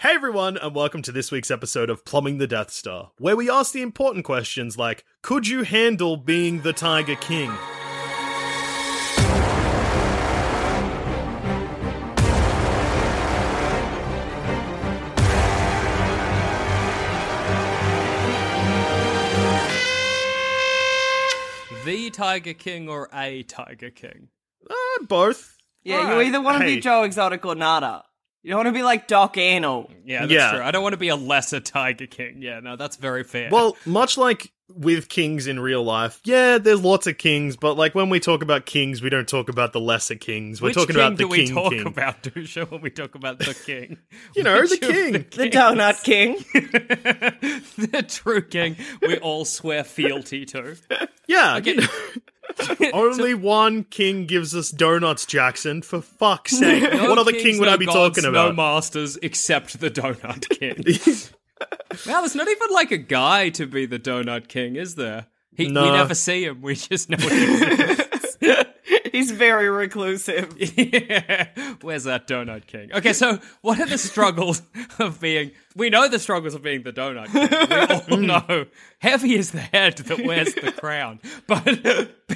Hey everyone, and welcome to this week's episode of Plumbing the Death Star, where we ask the important questions like Could you handle being the Tiger King? The Tiger King or a Tiger King? Uh, both. Yeah, you Alright. either want to Hey. be Joe Exotic or Nada. You don't want to be like Doc Antle. Yeah, that's Yeah. true. I don't want to be a lesser Tiger King. Yeah, no, that's very fair. Well, much like with kings in real life, yeah, there's lots of kings, but like when we talk about kings, we don't talk about the lesser kings. We're which talking king about the do we king talk king. about, Duscher, when we talk about the king? You know, Which the king. The kings? Donut King. the true king we all swear fealty to. Yeah. Okay. you know. Only one king gives us donuts, Jackson. For fuck's sake. No what other kings, king would no I be gods, talking about? No masters except the Donut King. Wow, there's not even like a guy to be the Donut King, is there? He, We never see him. We just know he exists. He's very reclusive. yeah. Where's that Donut King? Okay, so what are the struggles of being? We know the struggles of being the Donut King. We all know heavy is the head that wears the crown, but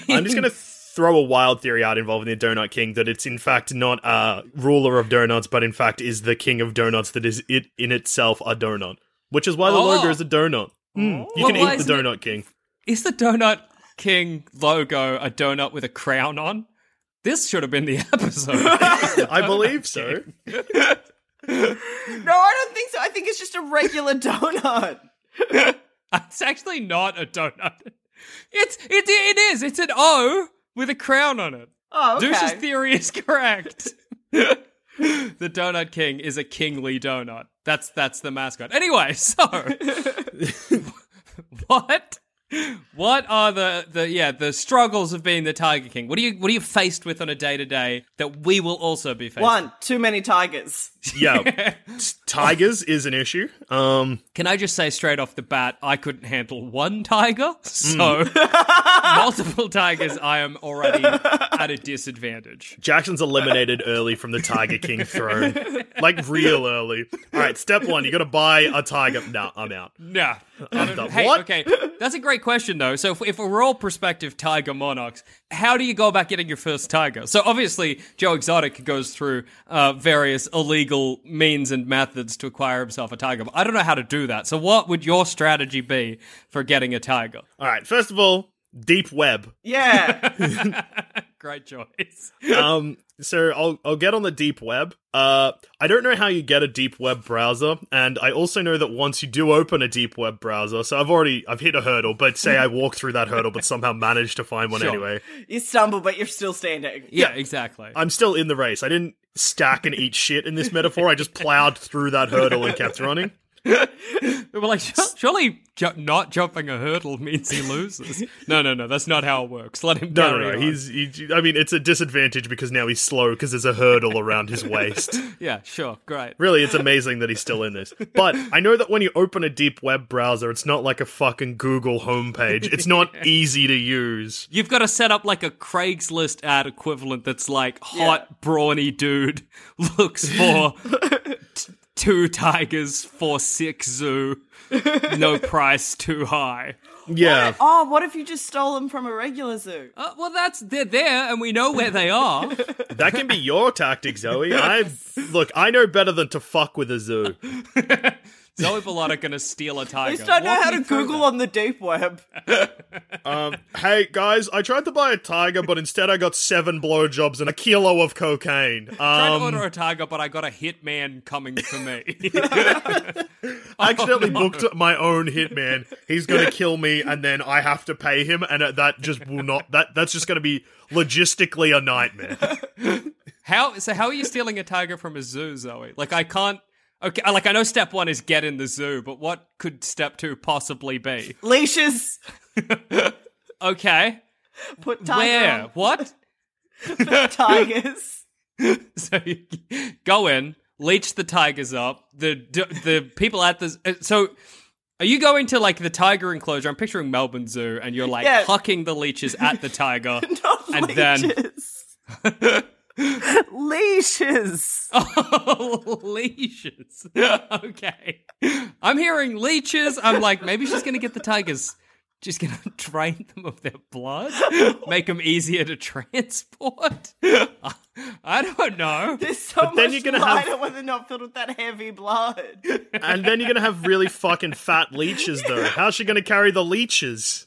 I'm just going to throw a wild theory out involving the Donut King that it's in fact not a ruler of donuts, but in fact is the king of donuts that is it in itself a donut. Which is why the Oh. logo is a donut. Mm, you Well, can eat the isn't it- Donut King. Is the Donut King logo a donut with a crown on? This should have been the episode. I believe so. No, I don't think so. I think it's just a regular donut. it's actually not a donut. It's it it is. It's an O with a crown on it. Oh, okay. Douche's theory is correct. The Donut King is a kingly donut. That's that's the mascot. Anyway, so what what are the the yeah the struggles of being the Tiger King? What are you what are you faced with on a day to day that we will also be faced? One, too many tigers. Yeah. Tigers is an issue. Um, Can I just say straight off the bat, I couldn't handle one tiger, so Hmm. multiple tigers, I am already at a disadvantage. Jackson's eliminated early from the Tiger King throne. Like real early. All right, step one, you got to buy a tiger. Nah, I'm out. Nah. I'm done. Hey, what? okay, that's a great question though. So, if, if we're all prospective tiger monarchs, how do you go about getting your first tiger? So, obviously, Joe Exotic goes through uh, various illegal means and methods to acquire himself a tiger. But I don't know how to do that. So, what would your strategy be for getting a tiger? All right, first of all, deep web. Yeah. Great choice. um so I'll I'll get on the deep web. Uh I don't know how you get a deep web browser and I also know that once you do open a deep web browser, so I've already I've hit a hurdle, but say I walk through that hurdle but somehow managed to find one Sure. anyway. you stumble, but you're still standing. Yeah, exactly. I'm still in the race. I didn't stack and eat shit in this metaphor. I just plowed through that hurdle and kept running. They were like, surely ju- not jumping a hurdle means he loses. no, no, no, that's not how it works. Let him No, carry no, no. on. He's. He, I mean, it's a disadvantage because now he's slow because there's a hurdle around his waist. Yeah, sure, great. Really, it's amazing that he's still in this. But I know that when you open a deep web browser, it's not like a fucking Google homepage. It's not easy to use. You've got to set up like a Craigslist ad equivalent that's like hot, brawny dude looks for two tigers for six zoo, no price too high. Yeah. Oh, what if you just stole them from a regular zoo? Uh, well, that's they're there, and we know where they are. That can be your tactic, Zoe. I look, I know better than to fuck with a zoo. Zoe Bellotta gonna steal a tiger. I just don't know Walk how me to through Google that. on the deep web. Um, hey guys, I tried to buy a tiger, but instead I got seven blowjobs and a kilo of cocaine. Tried to Um, order a tiger, but I got a hitman coming for me. I accidentally booked my own hitman. He's gonna kill me, and then I have to pay him, and that just will not. That that's just gonna be logistically a nightmare. How so? How are you stealing a tiger from a zoo, Zoe? Like I can't. Okay, like I know step one is get in the zoo, but what could step two possibly be? Leashes. Okay, Put tiger where? on What? tigers. so you go in, leech the tigers up. The the people at the uh, so. Are you going to like the tiger enclosure? I'm picturing Melbourne Zoo, and you're like Yeah. hucking the leeches at the tiger, and then leashes. Leashes. Oh, leashes. okay. I'm hearing leeches. I'm like, maybe she's going to get the tigers. She's going to drain them of their blood, make them easier to transport. I don't know. There's so But then much you're gonna have- lighter when they're not filled with that heavy blood. And then you're gonna have really fucking fat leeches, though. How's she gonna carry the leeches?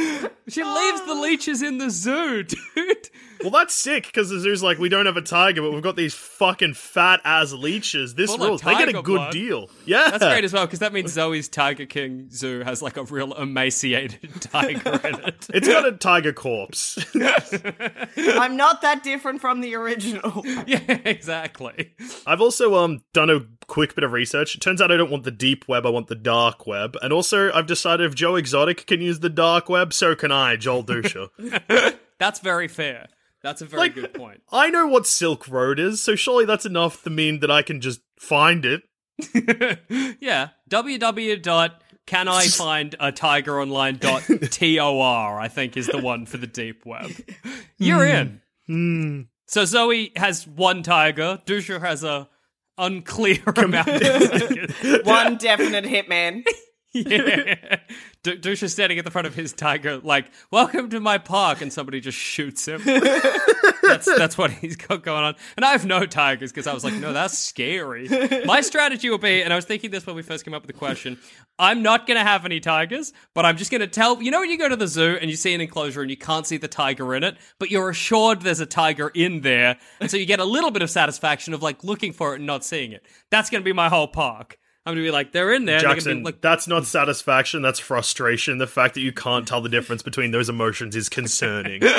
She leaves the leeches in the zoo, dude. Well, that's sick because the zoo's like, we don't have a tiger, but we've got these fucking fat ass leeches. This Full of rules. They get a good blood. deal. Yeah, That's great as well because that means Zoe's Tiger King Zoo has like a real emaciated tiger in it. It's got a tiger corpse. I'm not that different from the original. yeah, exactly. I've also um done a quick bit of research. It turns out I don't want the deep web, I want the dark web. And also, I've decided if Joe Exotic can use the dark web, so can I, Joel Duscher. That's very fair. That's a very Like- good point. I know what Silk Road is, so surely that's enough to mean that I can just find it. yeah. www.canifindatigeronline.tor, I find a tiger online dot T O R, I think, is the one for the deep web. You're hmm. in. Hmm. So Zoe has one tiger. Duscher has a unclear amount of tigers. One definite hitman. yeah. D- Duscher's standing at the front of his tiger, like, "Welcome to my park," and somebody just shoots him. that's that's what he's got going on. And I have no tigers because I was like, "No, that's scary." My strategy will be, and I was thinking this when we first came up with the question: I'm not going to have any tigers, but I'm just going to tell. You know, when you go to the zoo and you see an enclosure and you can't see the tiger in it, but you're assured there's a tiger in there, and so you get a little bit of satisfaction of like looking for it and not seeing it. That's going to be my whole park. I'm gonna be like, they're in there. and they're gonna Jackson, be like, that's not satisfaction, that's frustration. The fact that you can't tell the difference between those emotions is concerning.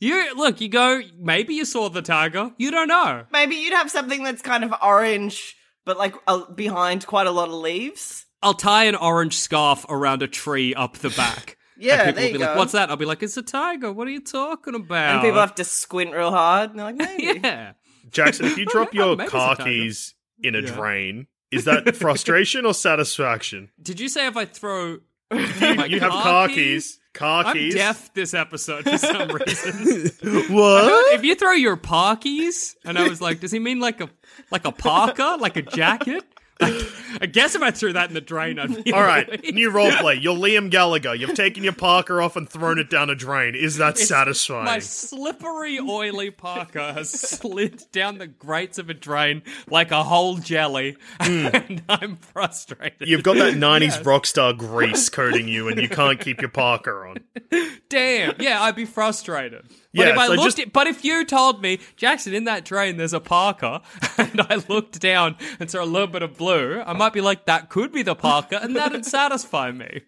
You look, you go. Maybe you saw the tiger. You don't know. Maybe you'd have something that's kind of orange, but like uh, behind quite a lot of leaves. I'll tie an orange scarf around a tree up the back. Yeah, and people there will you be like, go. "What's that?" I'll be like, "It's a tiger. What are you talking about?" And people have to squint real hard. And they're like, maybe. yeah. Jackson, if you drop your Maybe it's car keys in a Yeah. drain, is that frustration or satisfaction? Did you say if I throw my You have car keys. Car I'm keys. deaf this episode for some reason. What? if you throw your parkies, and I was like, does he mean like a like a parka, like a jacket? I guess if I threw that in the drain, I'd be All right, new roleplay. You're Liam Gallagher. You've taken your Parker off and thrown it down a drain. Is that It's- satisfying? My slippery, oily parka has slid down the grates of a drain like a whole jelly, hmm. and I'm frustrated. You've got that 90s rock star grease coating you, and you can't keep your Parker on. Damn, yeah, I'd be frustrated. But Yeah, if I so looked, just- at, but if you told me, Jackson, in that drain there's a Parker, and I looked down and saw a little bit of blue, I might be like, that could be the Parker, and that'd satisfy me.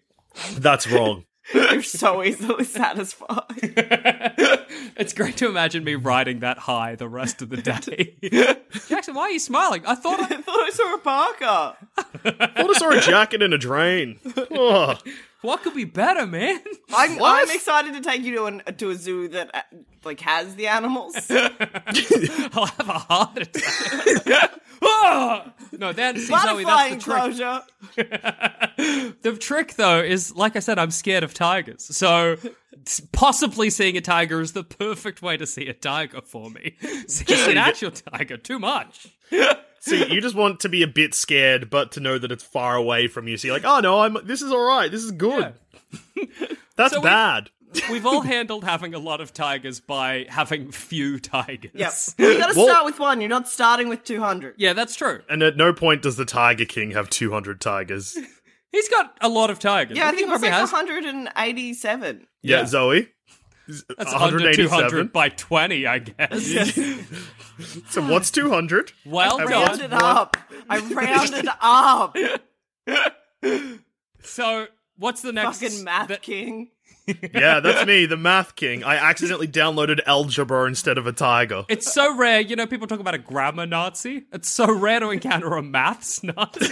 That's wrong. You're so easily satisfied. it's great to imagine me riding that high the rest of the day. Jackson, why are you smiling? I thought I, I thought I saw a Parker. I thought I saw a jacket in a drain. Oh. What could be better, man? I'm, I'm excited to take you to an to a zoo that uh, like has the animals. I'll have a heart attack. Ah! no, that see, Zoe, Butterfly that's the trick. enclosure. The trick, though, is like I said, I'm scared of tigers. So s- possibly seeing a tiger is the perfect way to see a tiger for me. Seeing an actual tiger, too much. See, you just want to be a bit scared, but to know that it's far away from you. So you're like, oh no, I'm. This is all right. This is good. That's So we- bad. We've all handled having a lot of tigers by having few tigers. Yep. Well, you got to Well- start with one. You're not starting with 200. Yeah, that's true. And at no point does the Tiger King have 200 tigers. He's got a lot of tigers. Yeah, I think think he probably like has. 187. Yeah, Yeah. Zoe. That's under 200 187. by 20, I guess. So what's 200? well I done. Rounded up. I rounded up. So, what's the next? Fucking math the- king. Yeah, that's me, the Math King. I accidentally downloaded algebra instead of a tiger. It's so rare, you know, people talk about a grammar Nazi. It's so rare to encounter a maths Nazi.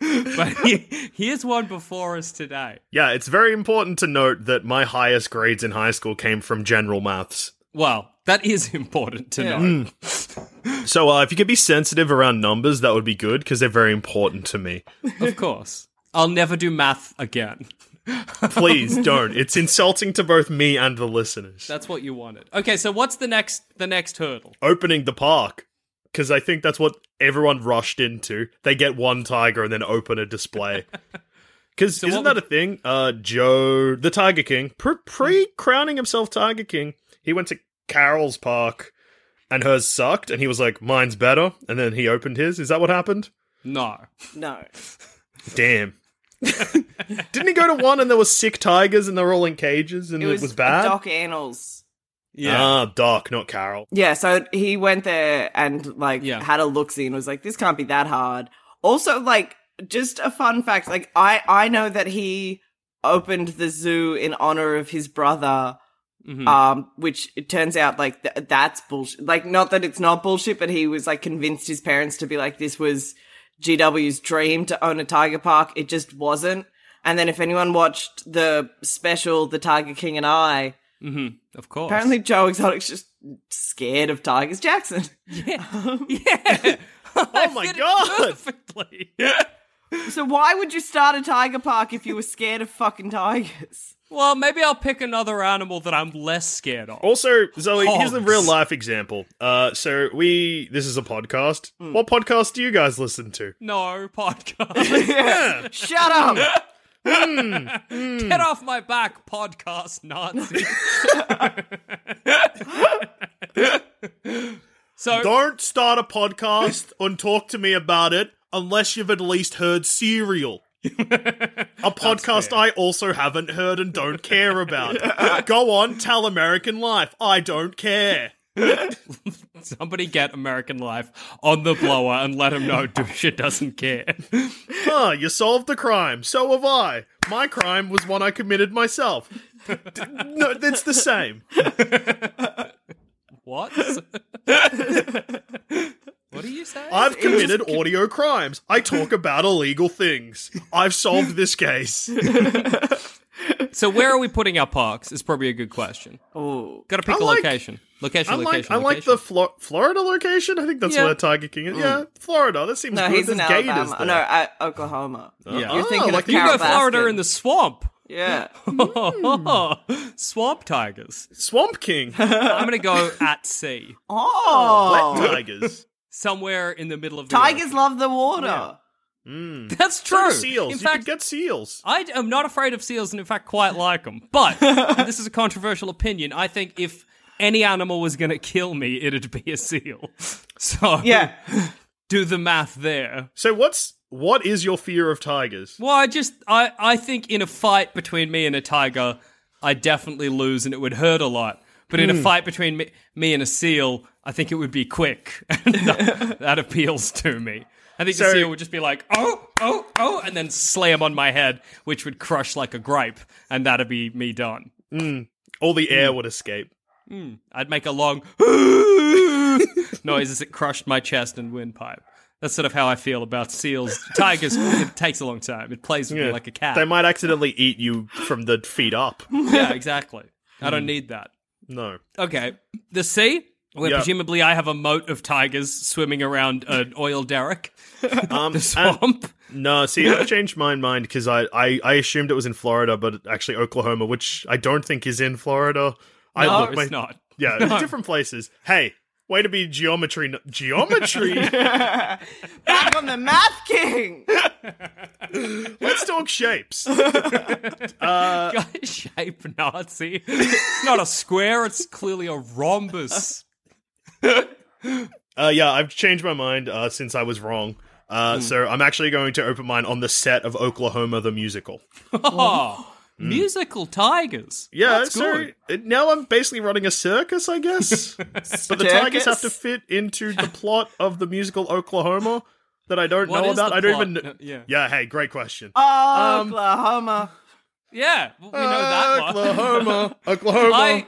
but he, here's one before us today. Yeah, it's very important to note that my highest grades in high school came from general maths. Well, that is important to Yeah. know. So uh, if you could be sensitive around numbers, that would be good because they're very important to me. Of course. I'll never do math again. Please don't. It's insulting to both me and the listeners. That's what you wanted. Okay, so what's the next the next hurdle? Opening the park. Because I think that's what everyone rushed into. They get one tiger and then open a display. Because isn't what that a thing? Uh, Joe, the Tiger King, pre crowning himself Tiger King, he went to Carole's park and hers sucked, and he was like, "Mine's better," and then he opened his. Is that what happened? No. No. Damn. Didn't he go to one and there were sick tigers and they were all in cages and It it was, bad? Doc Antle's. Yeah. Ah, Doc, not Carole. Yeah, so he went there and like Yeah. had a look see and was like, this can't be that hard. Also, like, just a fun fact, like I I know that he opened the zoo in honor of his brother. Mhm. Um, which it turns out like th- that's bullshit. Like, not that it's not bullshit, but he was like convinced his parents to be like, this was GW's dream to own a tiger park. It just wasn't. And then if anyone watched the special, The Tiger King and I, Mhm. Of course. apparently Joe Exotic's just scared of tigers. Jackson. Yeah. yeah. oh my God. Perfectly. Yeah. So why would you start a tiger park if you were scared of fucking tigers? Well, maybe I'll pick another animal that I'm less scared of. Also, Zoe, here's a real life example. Uh, so we, this is a podcast. What podcast do you guys listen to? No podcast. Yeah. Shut up! Mm. Get off my back, podcast Nazi. so Don't start a podcast and talk to me about it unless you've at least heard Serial. a podcast I also haven't heard and don't care about. Go on, tell American Life. I don't care. somebody get American Life on the blower and let him know Duscher doesn't care. Huh, ah, you solved the crime. So have I. My crime was one I committed myself. D- no, it's the same. What? what do you say? I've committed audio crimes. I talk about illegal things. I've solved this case. So where are we putting our parks? Is probably a good question. Oh, Got to pick I a like- location. Location, I like location. I like location. the Flo- Florida location. I think that's Yeah. where Tiger King is. Yeah, Florida. That seems no, good. he's in There's gators Alabama. there. No, uh, Oklahoma. Yeah. You're Oh, thinking like of you You Carole go Florida Baskin. in the swamp. Yeah. swamp tigers. Swamp King. I'm gonna go at sea, Oh, Wet tigers. somewhere in the middle of the tigers ocean. love the water. Mm. That's true. seals. In you fact, could get seals. I am not afraid of seals, and in fact, quite like them. But this is a controversial opinion. I think if any animal was going to kill me, it'd be a seal. So Yeah. do the math there. So what's what is your fear of tigers? Well, I just I I think in a fight between me and a tiger, I definitely lose, and it would hurt a lot. But in a fight between me, me and a seal, I think it would be quick. that, that appeals to me. I think the seal would just be like, oh, oh, oh, and then slam on my head, which would crush like a grape, and that'd be me done. Mm. All the air would escape. Mm. I'd make a long noise as it crushed my chest and windpipe. That's sort of how I feel about seals. Tigers, it takes a long time. It plays with me like a cat. They might accidentally eat you from the feet up. yeah, exactly. I don't mm. need that. No. Okay. The sea, where Yeah. presumably I have a moat of tigers swimming around an oil derrick. Um, The and- swamp. no, see, I've changed my mind because I, I, I assumed it was in Florida, but actually Oklahoma, which I don't think is in Florida. I no, looked it's not. Yeah, it's different places. Hey, way to be geometry. Geometry? Back on the Math King. Let's talk shapes. Shape Nazi. It's not a square, it's clearly a rhombus. Uh, yeah, I've changed my mind uh, since I was wrong. Uh, Hmm. So I'm actually going to open mine on the set of Oklahoma the musical. Oh, musical tigers. Yeah, That's so good. now I'm basically running a circus, I guess. but the tigers have to fit into the plot of the musical Oklahoma that I don't What know is about. the I don't plot? even. Yeah. Yeah, hey, great question. Oklahoma. Yeah, we know that one. Oklahoma, Oklahoma. I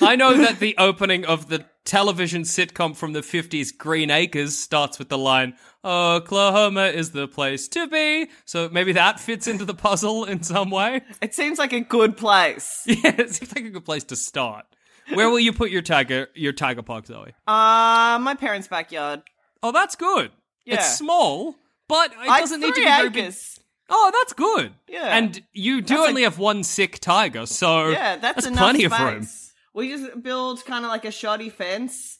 I know that the opening of the television sitcom from the 50s Green Acres starts with the line Oklahoma is the place to be. So maybe that fits into the puzzle in some way. It seems like a good place. Yeah, it seems like a good place to start. Where will you put your tiger your tiger park, Zoe? Uh, my parents' backyard. Oh, that's good. Yeah. It's small, but it I doesn't need to be very big. Oh, that's good. Yeah. And you do That's only have one sick tiger, so Yeah, that's, enough plenty space. of room. We just build kind of like a shoddy fence,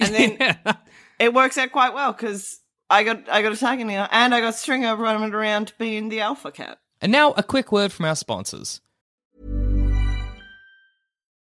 and then Yeah. it works out quite well because I got I got a tiger now, and I got Stringer running around being the alpha cat. And now a quick word from our sponsors.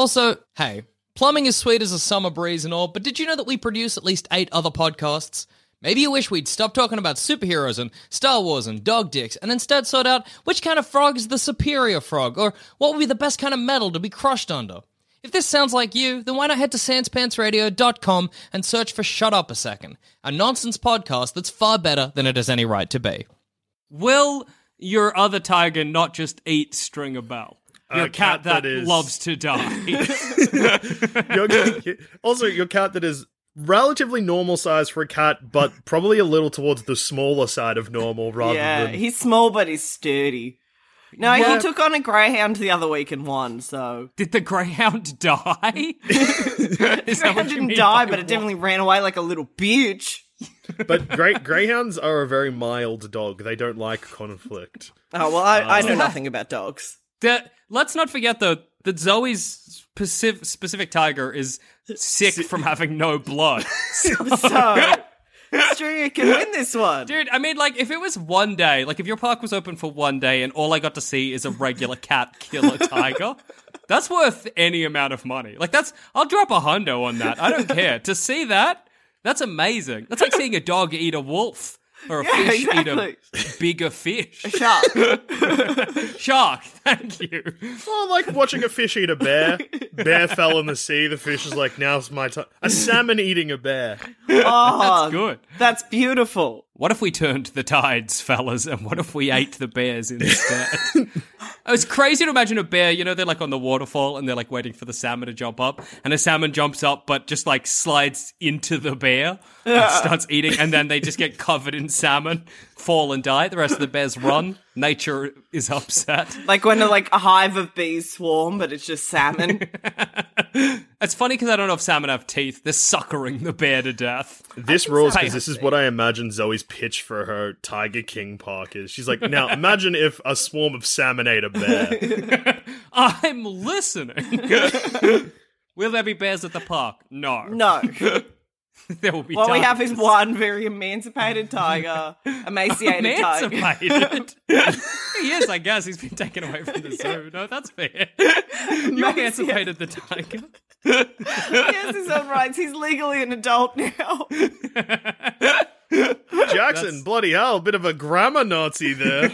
Also, hey, plumbing is sweet as a summer breeze and all, but did you know that we produce at least eight other podcasts? Maybe you wish we'd stop talking about superheroes and Star Wars and dog dicks and instead sort out which kind of frog is the superior frog or what would be the best kind of metal to be crushed under. If this sounds like you, then why not head to sanspantsradio.com and search for Shut Up a Second, a nonsense podcast that's far better than it has any right to be. Will your other tiger not just eat Stringer Bell? Your cat, cat that, that is- loves to die. Your- also, your cat that is relatively normal size for a cat, but probably a little towards the smaller side of normal rather yeah, than. he's small but he's sturdy. No, Yeah. he took on a greyhound the other week and won. So Did the greyhound die? Is that greyhound didn't die, by but it won? definitely ran away like a little bitch. But grey- greyhounds are a very mild dog. They don't like conflict. Oh well, I, I know Uh, nothing about dogs. The- let's not forget though that Zoe's specific, specific tiger is sick from having no blood. So Stringer can win this one. Dude, I mean, like, if it was one day, like, if your park was open for one day and all I got to see is a regular cat kill a tiger, that's worth any amount of money. Like, that's, I'll drop a hundo on that. I don't care. to see that, that's amazing. That's like seeing a dog eat a wolf or a Yeah, fish exactly. eat a bigger fish. A shark. Shark, thank you. Oh, like watching a fish eat a bear. Bear fell in the sea. The fish is like, now's my time. A salmon eating a bear. Oh, That's good. That's beautiful. What if we turned the tides, fellas, and what if we ate the bears instead? it's crazy to imagine a bear, you know, they're like on the waterfall and they're like waiting for the salmon to jump up, and a salmon jumps up but just like slides into the bear and starts eating, and then they just get covered in salmon, fall and die. The rest of the bears run. Nature is upset. Like when like a hive of bees swarm, but it's just salmon. It's funny because I don't know if salmon have teeth. They're suckering the bear to death. This rules so. because this is what I imagine Zoe's pitch for her Tiger King park is. She's like, now imagine if a swarm of salmon ate a bear. I'm listening. Will there be bears at the park? No. No. there will be What we have is one very emancipated tiger, emaciated tiger. Emancipated. he is, I guess. He's been taken away from the zoo. No, that's fair. You emancipated the tiger. he has his own rights. He's legally an adult now. Jackson, bloody hell, bit of a grammar Nazi there.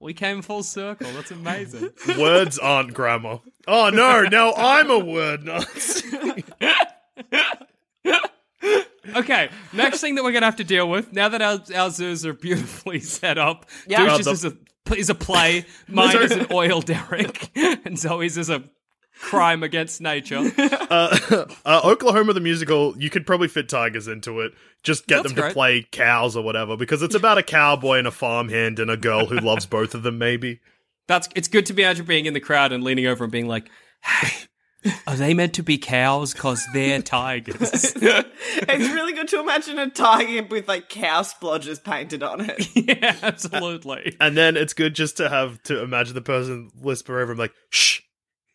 We came full circle. That's amazing. Words aren't grammar. Oh no, now I'm a word Nazi. Okay, next thing that we're gonna have to deal with now that our, our zoos are beautifully set up. Yeah. Douches Uh, is a is a play. Mine is an oil derrick, and Zoe's is a crime against nature. Uh, uh, Oklahoma the musical, you could probably fit tigers into it. Just get That's them to great. play cows or whatever, because it's about a cowboy and a farmhand and a girl who loves both of them, maybe. That's it's good to be Andrew being in the crowd and leaning over and being like, "Hey, are they meant to be cows? Cause they're tigers." it's really good to imagine a tiger with like cow splodges painted on it. yeah, absolutely. And then it's good just to have to imagine the person whisper over him like, shh,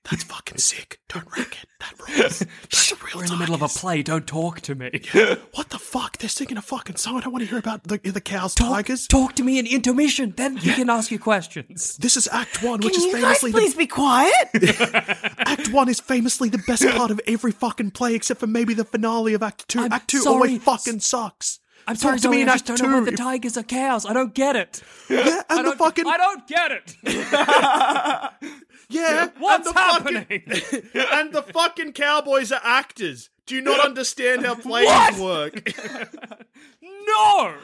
that's fucking sick. Don't wreck it. That rules. That's a real We're in the middle of a play. Don't talk to me. What the fuck? They're singing a fucking song. I don't want to hear about the, the cows, talk, tigers. Talk to me in intermission. Then you can ask your questions. This is Act One, Can which is famously please be quiet? Act One is famously the best part of every fucking play, except for maybe the finale of Act 2 I'm Act Two sorry. always fucking sucks. I'm Talk sorry, to me Zoe, in I Act just don't know Two. the tigers are cows. I don't get it. Yeah, I and the don't, fucking I don't get it. yeah. What's and the happening? Fucking, and the fucking cowboys are actors. Do you not understand how plays What? work? no.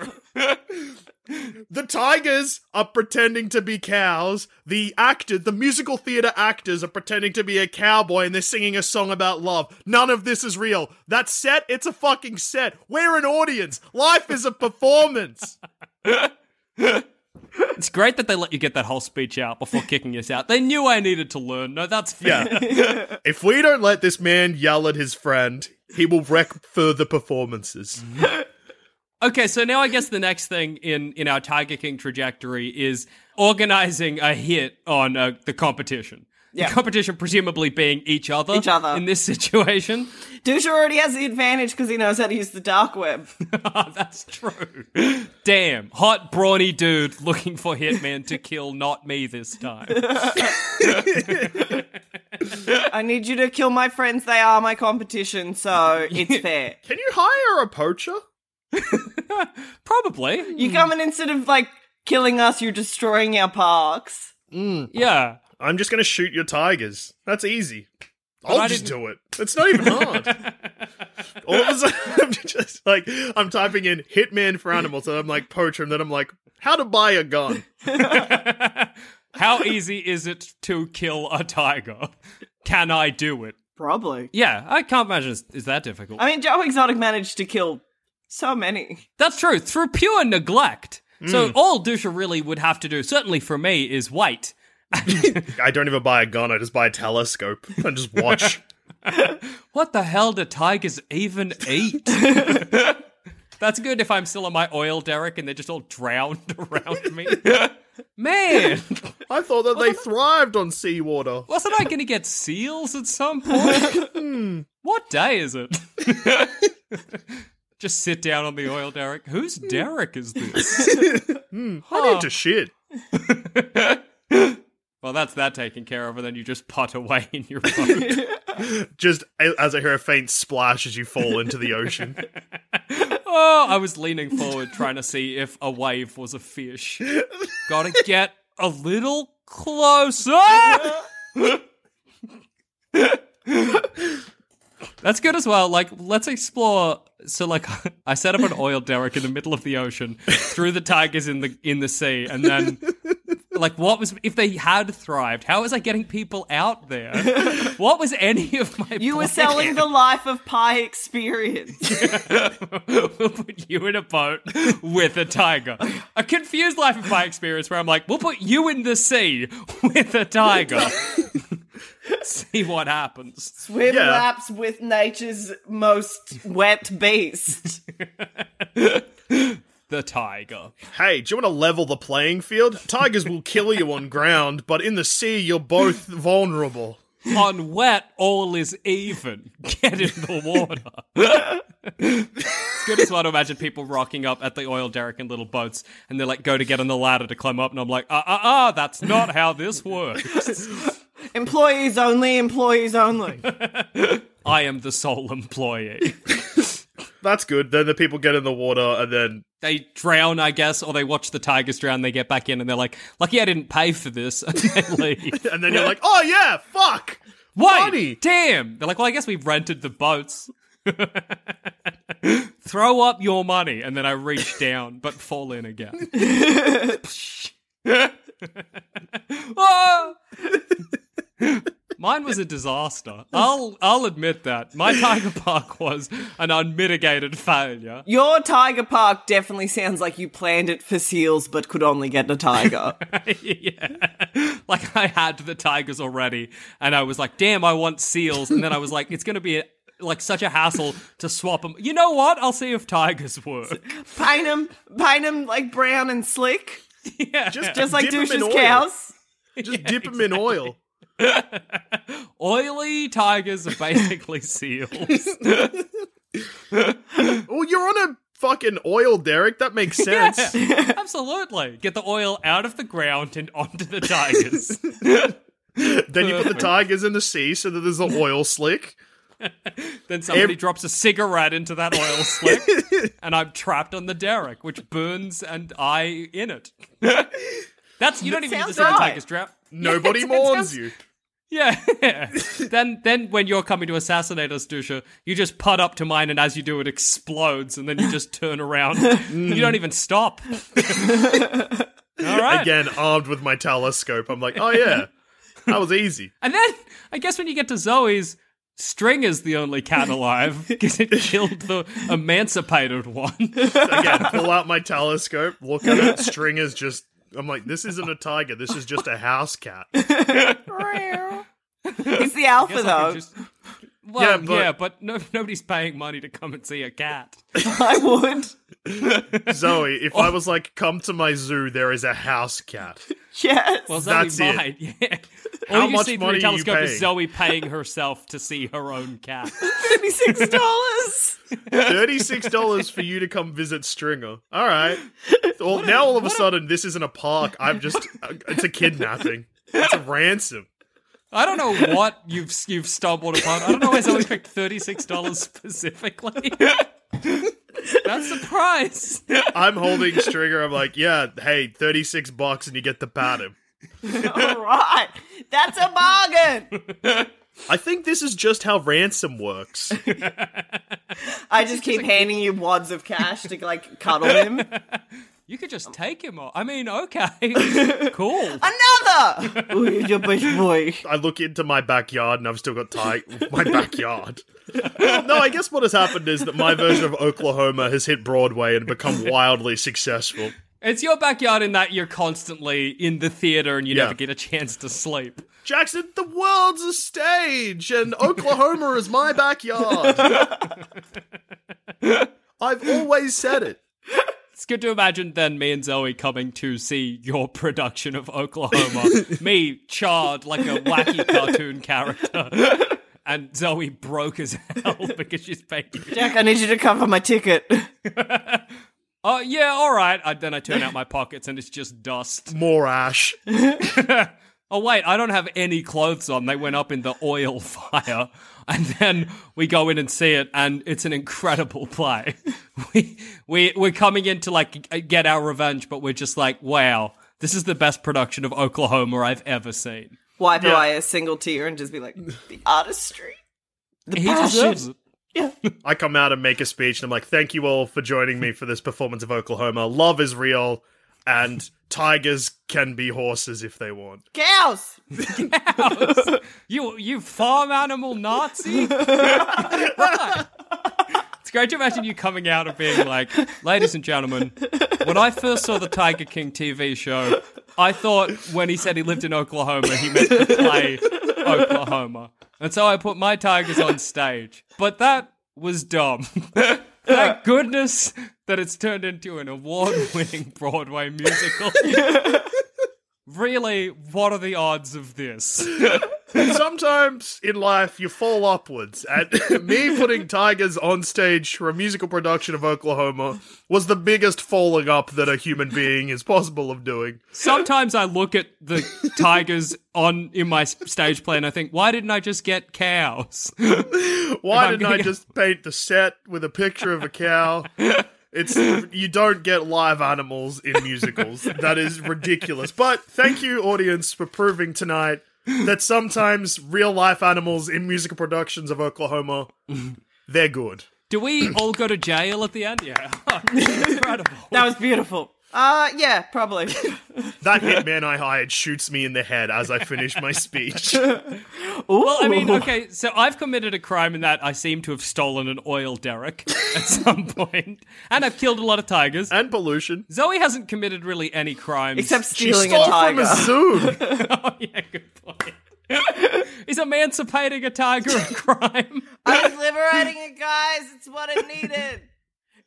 The tigers are pretending to be cows. The actor, the musical theater actors are pretending to be a cowboy and they're singing a song about love. None of this is real. That set, it's a fucking set. We're an audience. Life is a performance. It's great that they let you get that whole speech out before kicking us out. They knew I needed to learn. No, that's fair. Yeah. if we don't let this man yell at his friend, he will wreck further performances. Okay, so now I guess the next thing in in our Tiger King trajectory is organizing a hit on uh, the competition. Yeah. The competition presumably being each other. Each other. in this situation. Duscher already has the advantage because he knows how to use the dark web. That's true. Damn, hot brawny dude looking for Hitman to kill not me this time. I need you to kill my friends. They are my competition, so it's fair. Can you hire a poacher? Probably. You hmm. come in instead of like killing us, you're destroying our parks. Hmm. Yeah. I'm just gonna shoot your tigers. That's easy. But I'll I just didn't- do it. It's not even hard. All of a sudden, I'm just like, I'm typing in hitman for animals, and I'm like poacher, and then I'm like, how to buy a gun. How easy is it to kill a tiger? Can I do it? Probably. Yeah, I can't imagine it's, it's that difficult. I mean, Joe Exotic managed to kill so many. That's true. Through pure neglect. So Mm. all Duscher really would have to do, certainly for me, is wait. I don't even buy a gun. I just buy a telescope and just watch. What the hell do tigers even eat? That's good if I'm still on my oil derrick and they're just all drowned around me. Man, I thought that they thrived on seawater. wasn't I going to get seals at some point? what day is it? Just sit down on the oil derrick. Whose hmm. derrick is this? I need to shit. Well, that's that taken care of, and then you just putt away in your boat. Just a- as I hear a faint splash as you fall into the ocean. oh, I was leaning forward trying to see if a wave was a fish. Gotta get a little closer. That's good as well. Like, let's explore. So, like, I set up an oil derrick in the middle of the ocean, threw the tigers in the in the sea, and then, like, what was if they had thrived? How was I getting people out there? What was any of my? You were plan? selling the life of Pi experience. we'll put you in a boat with a tiger. A confused life of my experience where I'm like, we'll put you in the sea with a tiger. See what happens. Swim Yeah. laps with nature's most wet beast. The tiger. Hey, do you want to level the playing field? Tigers will kill you on ground, but in the sea, you're both vulnerable. On wet, all is even. Get in the water. it's good as well to imagine people rocking up at the oil derrick in little boats and they're like, go to get on the ladder to climb up, and I'm like, uh uh uh, that's not how this works. Employees only, employees only. I am the sole employee. That's good. Then the people get in the water, and then they drown, I guess, or they watch the tigers drown, they get back in, and they're like, lucky I didn't pay for this, and they leave. and then you're like, oh yeah, fuck. Wait, Money. damn! They're like, well, I guess we've rented the boats. Throw up your money, and then I reach down, but fall in again. Ah! Mine was a disaster. I'll I'll admit that. My Tiger Park was an unmitigated failure. Your tiger park definitely sounds like you planned it for seals but could only get a tiger. yeah. Like I had the tigers already, and I was like, "Damn, I want seals." And then I was like, "It's going to be like such a hassle to swap them." You know what? I'll see if tigers work. paint them, paint them like brown and slick, yeah, Just, just like dip 'em Douche's oil. cows. Just dip them in oil. oily tigers are basically seals. Well, you're on a fucking oil derrick. That makes sense. Yeah, absolutely. Get the oil out of the ground and onto the tigers. Then you put the tigers in the sea so that there's an oil slick. then somebody drops a cigarette into that oil slick, and I'm trapped on the derrick, which burns and I in it. That's you don't even need to see the tigers drown. Nobody Yeah, mourns sounds- you. Yeah. then then when you're coming to assassinate us, Duscher, you just putt up to mine and as you do it explodes and then you just turn around. Mm. you don't even stop. All right. Again, armed with my telescope. I'm like, oh yeah, that was easy. And then I guess when you get to Zoe's String is the only cat alive because it killed the emancipated one. Again, pull out my telescope, look at it. String is just. I'm like, this isn't a tiger. This is just a house cat. He's the alpha though. just- Well, Yeah, yeah, but- but, no, nobody's paying money to come and see a cat. I would. Zoe, if I oh. was like, come to my zoo, there is a house cat. Yes. Well, Zoe That's it. might. Yeah. How All you much see through money the are you telescope is paying? Zoe paying herself to see her own cat. Thirty-six dollars. Thirty-six dollars for you to come visit Stringer. All right. Well, now all of a sudden, this isn't a park. I'm just. Uh, it's a kidnapping. It's a ransom. I don't know what you've you've stumbled upon. I don't know why Zoe picked thirty six dollars specifically. That's the price. I'm holding Stringer. I'm like, yeah, hey, thirty-six bucks, and you get the pat him. All right, that's a bargain. I think this is just how ransom works. I just keep handing you wads of cash to like cuddle him. You could just um, take him off. I mean, okay. cool. Another! oh, you're your best boy. I look into my backyard and I've still got Tiger. my backyard. no, I guess what has happened is that my version of Oklahoma has hit Broadway and become wildly successful. It's your backyard in that you're constantly in the theater and you Yeah. never get a chance to sleep. Jackson, the world's a stage, and Oklahoma is my backyard. I've always said it. It's good to imagine then me and Zoe coming to see your production of Oklahoma. me charred like a wacky cartoon character. And Zoe broke as hell because she's paying you. Jack, I need you to cover my ticket. Oh, yeah, all right. I, then I turn out my pockets and it's just dust. More ash. Oh, wait, I don't have any clothes on. They went up in the oil fire. And then we go in and see it, and it's an incredible play. We, we, we're coming in to like get our revenge, but we're just like, wow, this is the best production of Oklahoma I've ever seen. Wipe Yeah. away a single tear and just be like, the artistry. The He passion. deserves it. I come out and make a speech, and I'm like, "Thank you all for joining me for this performance of Oklahoma. Love is real, and tigers can be horses if they want." Cows! Cows. You, you farm animal Nazi? Right. It's great to imagine you coming out and being like, ladies and gentlemen, when I first saw the Tiger King TV show, I thought when he said he lived in Oklahoma, he meant to play Oklahoma. And so I put my tigers on stage. But that was dumb. Thank goodness that it's turned into an award winning Broadway musical. really, what are the odds of this? Sometimes in life you fall upwards, and me putting tigers on stage for a musical production of Oklahoma was the biggest falling up that a human being is possible of doing. Sometimes I look at the tigers on in my stage play and I think, why didn't I just get cows? Why didn't I just paint the set with a picture of a cow? It's you don't get live animals in musicals. That is ridiculous. But thank you, audience, for proving tonight that sometimes real life animals in musical productions of Oklahoma, they're good. Do we all go to jail at the end? Yeah. Oh, incredible. That was beautiful. Uh, yeah, probably. That hitman I hired shoots me in the head as I finish my speech. Well, I mean, okay, so I've committed a crime in that I seem to have stolen an oil derrick at some point, and I've killed a lot of tigers. And pollution. Zoe hasn't committed really any crimes. Except She stealing stole a tiger. from a zoo. oh, yeah, good point. Is emancipating a tiger a crime? I was liberating it, guys. It's what it needed.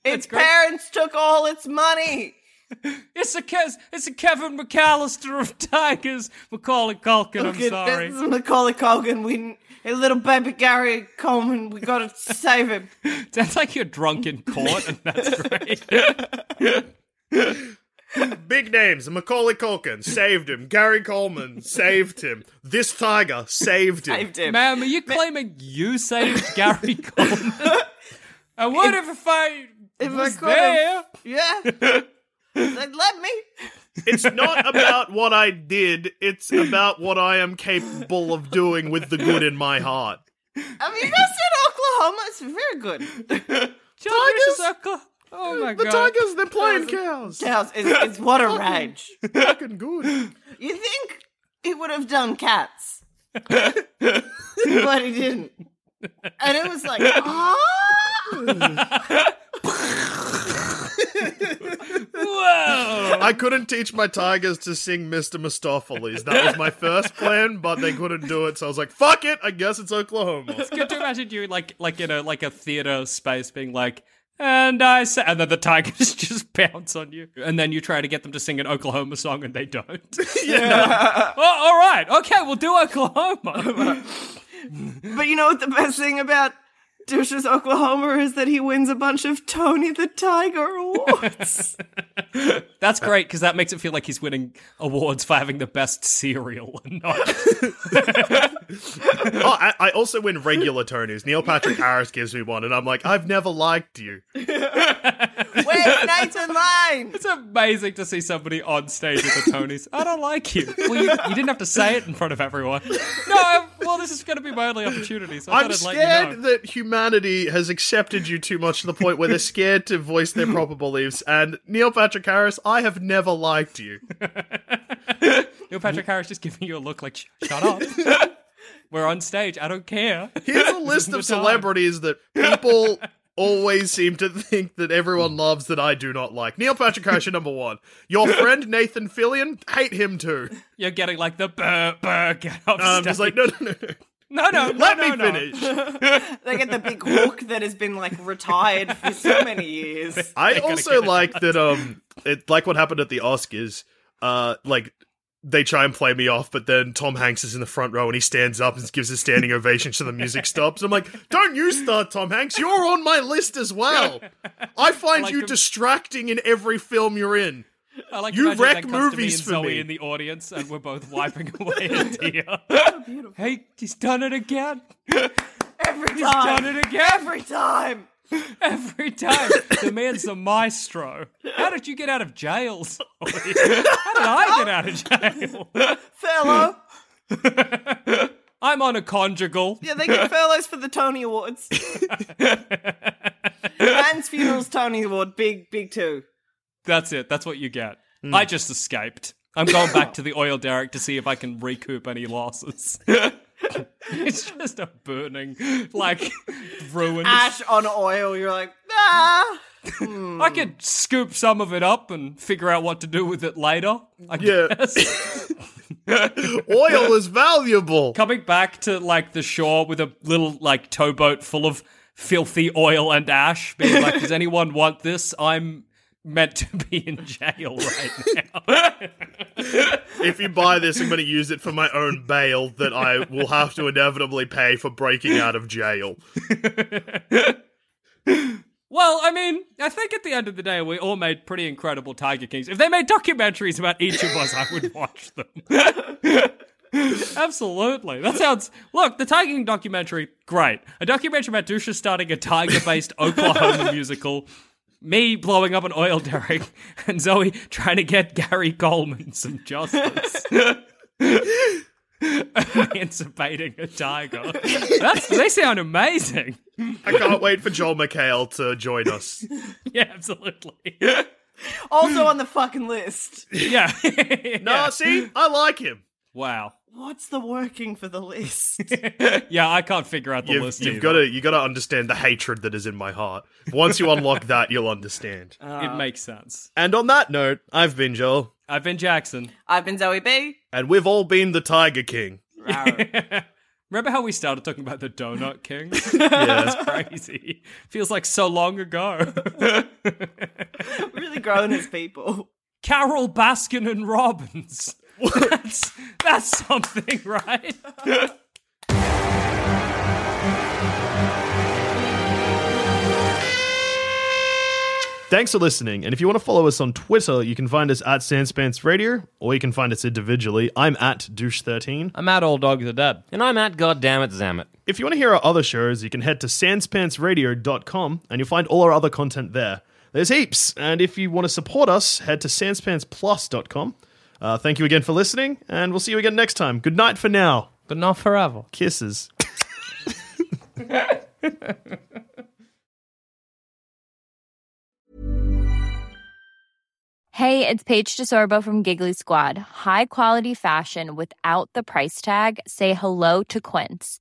Its great. parents took all its money. It's a Ke- it's a Kevin McAllister of tigers. Macaulay Culkin. I'm Look at sorry. This Macaulay Culkin. We, a little baby Gary Coleman. We gotta save him. Sounds like you're drunk in court, and that's great. Big names. Macaulay Culkin saved him. Gary Coleman saved him. This tiger saved him. Saved him. Ma'am, are you claiming you saved Gary Coleman? I would have if I If I was could've- there. Yeah. They'd let me. It's not about what I did, it's about what I am capable of doing with the good in my heart. Have you guys seen Oklahoma? It's very good. Tigers? Oh my god. The god. tigers, they're playing cows. Cows, it's, it's what a rage. Fucking good. You think he would have done cats, but he didn't. And it was like, ah! Whoa! I couldn't teach my tigers to sing Mr. Mistoffelees. That was my first plan, but they couldn't do it, so I was like, fuck it, I guess it's Oklahoma. It's good to imagine you like like in a like a theater space being like and I say, and then the tigers just pounce on you, and then you try to get them to sing an Oklahoma song, and they don't. Yeah. oh, all right, okay, we'll do Oklahoma. But you know what the best thing about Duscher's Oklahoma is that he wins a bunch of Tony the Tiger awards. That's great because that makes it feel like he's winning awards for having the best cereal. and Not oh, I, I also win regular Tonys. Neil Patrick Harris gives me one, and I'm like, I've never liked you. Wait, Hey, Nathan Lane. It's amazing to see somebody on stage at the Tonys. I don't like you. Well, you, you didn't have to say it in front of everyone. No, I, well, this is going to be my only opportunity, so I I'm thought I'd scared let you know. that humanity has accepted you too much to the point where they're scared to voice their proper beliefs. And Neil Patrick Harris, I have never liked you. Neil Patrick Harris just giving you a look like, "Sh- shut up. We're on stage. I don't care. Here's a list The of time. celebrities that people always seem to think that everyone loves that I do not like. Neil Patrick Harris, number one. Your friend Nathan Fillion, hate him too. You're getting like the burr, burr, get off I'm just like, no, no, no, no. no, no, Let no, me no. finish. They get the big hook that has been like retired for so many years. I also like that um it like what happened at the Oscars. Uh like they try and play me off, but then Tom Hanks is in the front row and he stands up and gives a standing ovation so the music stops. I'm like, don't you start, Tom Hanks. You're on my list as well. I find like you the- distracting in every film you're in. I like You wreck that comes to me movies and for Zoe me. in the audience, and we're both wiping away a tear. hey, he's done it again. Every He's time. done it again. Every time. Every time. The man's the maestro. How did you get out of jail, Zoe? How did I get out of jail? Furlough. I'm on a conjugal. Yeah, they get furloughs for the Tony Awards. Man's funeral's Tony Award, big, big two. That's it. That's what you get. Hmm. I just escaped. I'm going back to the oil derrick to see if I can recoup any losses. it's just a burning, like, ruined. Ash on oil. You're like, ah. I could scoop some of it up and figure out what to do with it later. I Yeah. guess. Oil is valuable. Coming back to like the shore with a little like towboat full of filthy oil and ash, being like, "Does anyone want this? I'm meant to be in jail right now." If you buy this, I'm going to use it for my own bail that I will have to inevitably pay for breaking out of jail. well, I mean, I think at the end of the day, we all made pretty incredible Tiger Kings. If they made documentaries about each of us, I would watch them. Absolutely. That sounds. Look, the Tiger King documentary, great. A documentary about Duscher starting a tiger based Oklahoma musical, me blowing up an oil derrick, and Zoe trying to get Gary Coleman some justice. Emancipating a tiger. That's, they sound amazing. I can't wait for Joel McHale to join us. Yeah, absolutely. Also on the fucking list. Yeah. No, see, I like him. Wow. What's the working for the list? Yeah, I can't figure out the You've, list. you've got to you got to understand the hatred that is in my heart. Once you unlock that, you'll understand. It makes sense. And on that note, I've been Joel, I've been Jackson. I've been Zoe B. and we've all been the Tiger King. Remember how we started talking about the Donut King? Yeah. That's crazy. Feels like so long ago. really grown as people. Carole Baskin and Robbins. That's, that's something, right? Thanks for listening. And if you want to follow us on Twitter, you can find us at Sanspants Radio, or you can find us individually. I'm at Douche13. I'm at Old Dog the Dead. And I'm at Goddammit Zammit. If you want to hear our other shows, you can head to sanspantsradio.com and you'll find all our other content there. There's heaps. And if you want to support us, head to sanspantsplus.com. Uh, thank you again for listening, and we'll see you again next time. Good night for now. But not forever. Kisses. Hey, it's Paige DeSorbo from Giggly Squad. High quality fashion without the price tag. Say hello to Quince.